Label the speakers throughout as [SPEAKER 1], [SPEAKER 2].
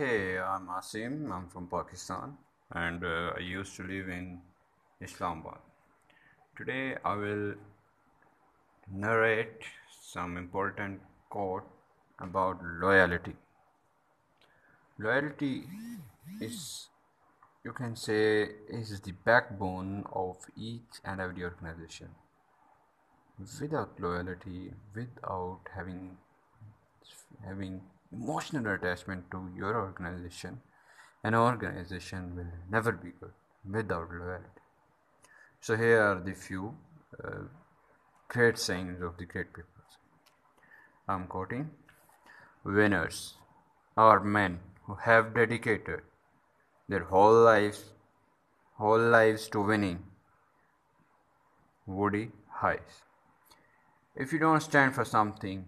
[SPEAKER 1] Hey, I'm Asim. I'm from Pakistan and uh, I used to live in Islamabad. Today I will narrate some important quote about loyalty. Loyalty is, you can say, is the backbone of each and every organization. Without loyalty, without having having emotional attachment to your organization, an organization will never be good without loyalty. So here are the few uh, great sayings of the great people. I'm quoting Winners are men who have dedicated their whole lives whole lives to winning. Woody Hayes. If you don't stand for something,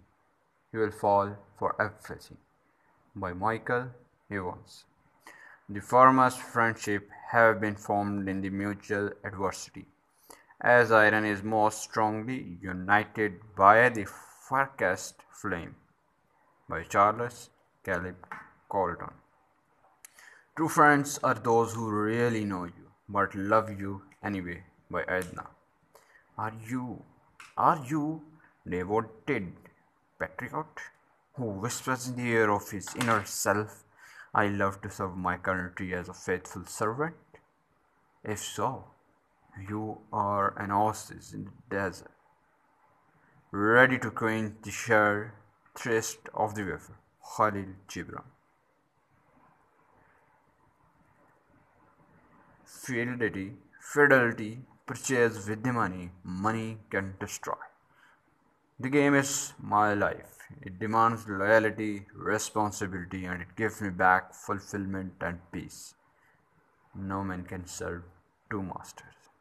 [SPEAKER 1] you will fall for everything. By Michael Evans. The firmest friendship have been formed in the mutual adversity, as iron is most strongly united by the farthest flame. By Charles Caleb Colton. True friends are those who really know you but love you anyway. By Edna. Are you are you devoted patriot who whispers in the ear of his inner self, I love to serve my country as a faithful servant? If so, you are an oasis in the desert, ready to quench the sheer thirst of the river. Khalil Gibran. Fidelity, fidelity, purchased with the money, money can destroy. The game is my life. It demands loyalty, responsibility, and it gives me back fulfillment and peace. No man can serve two masters.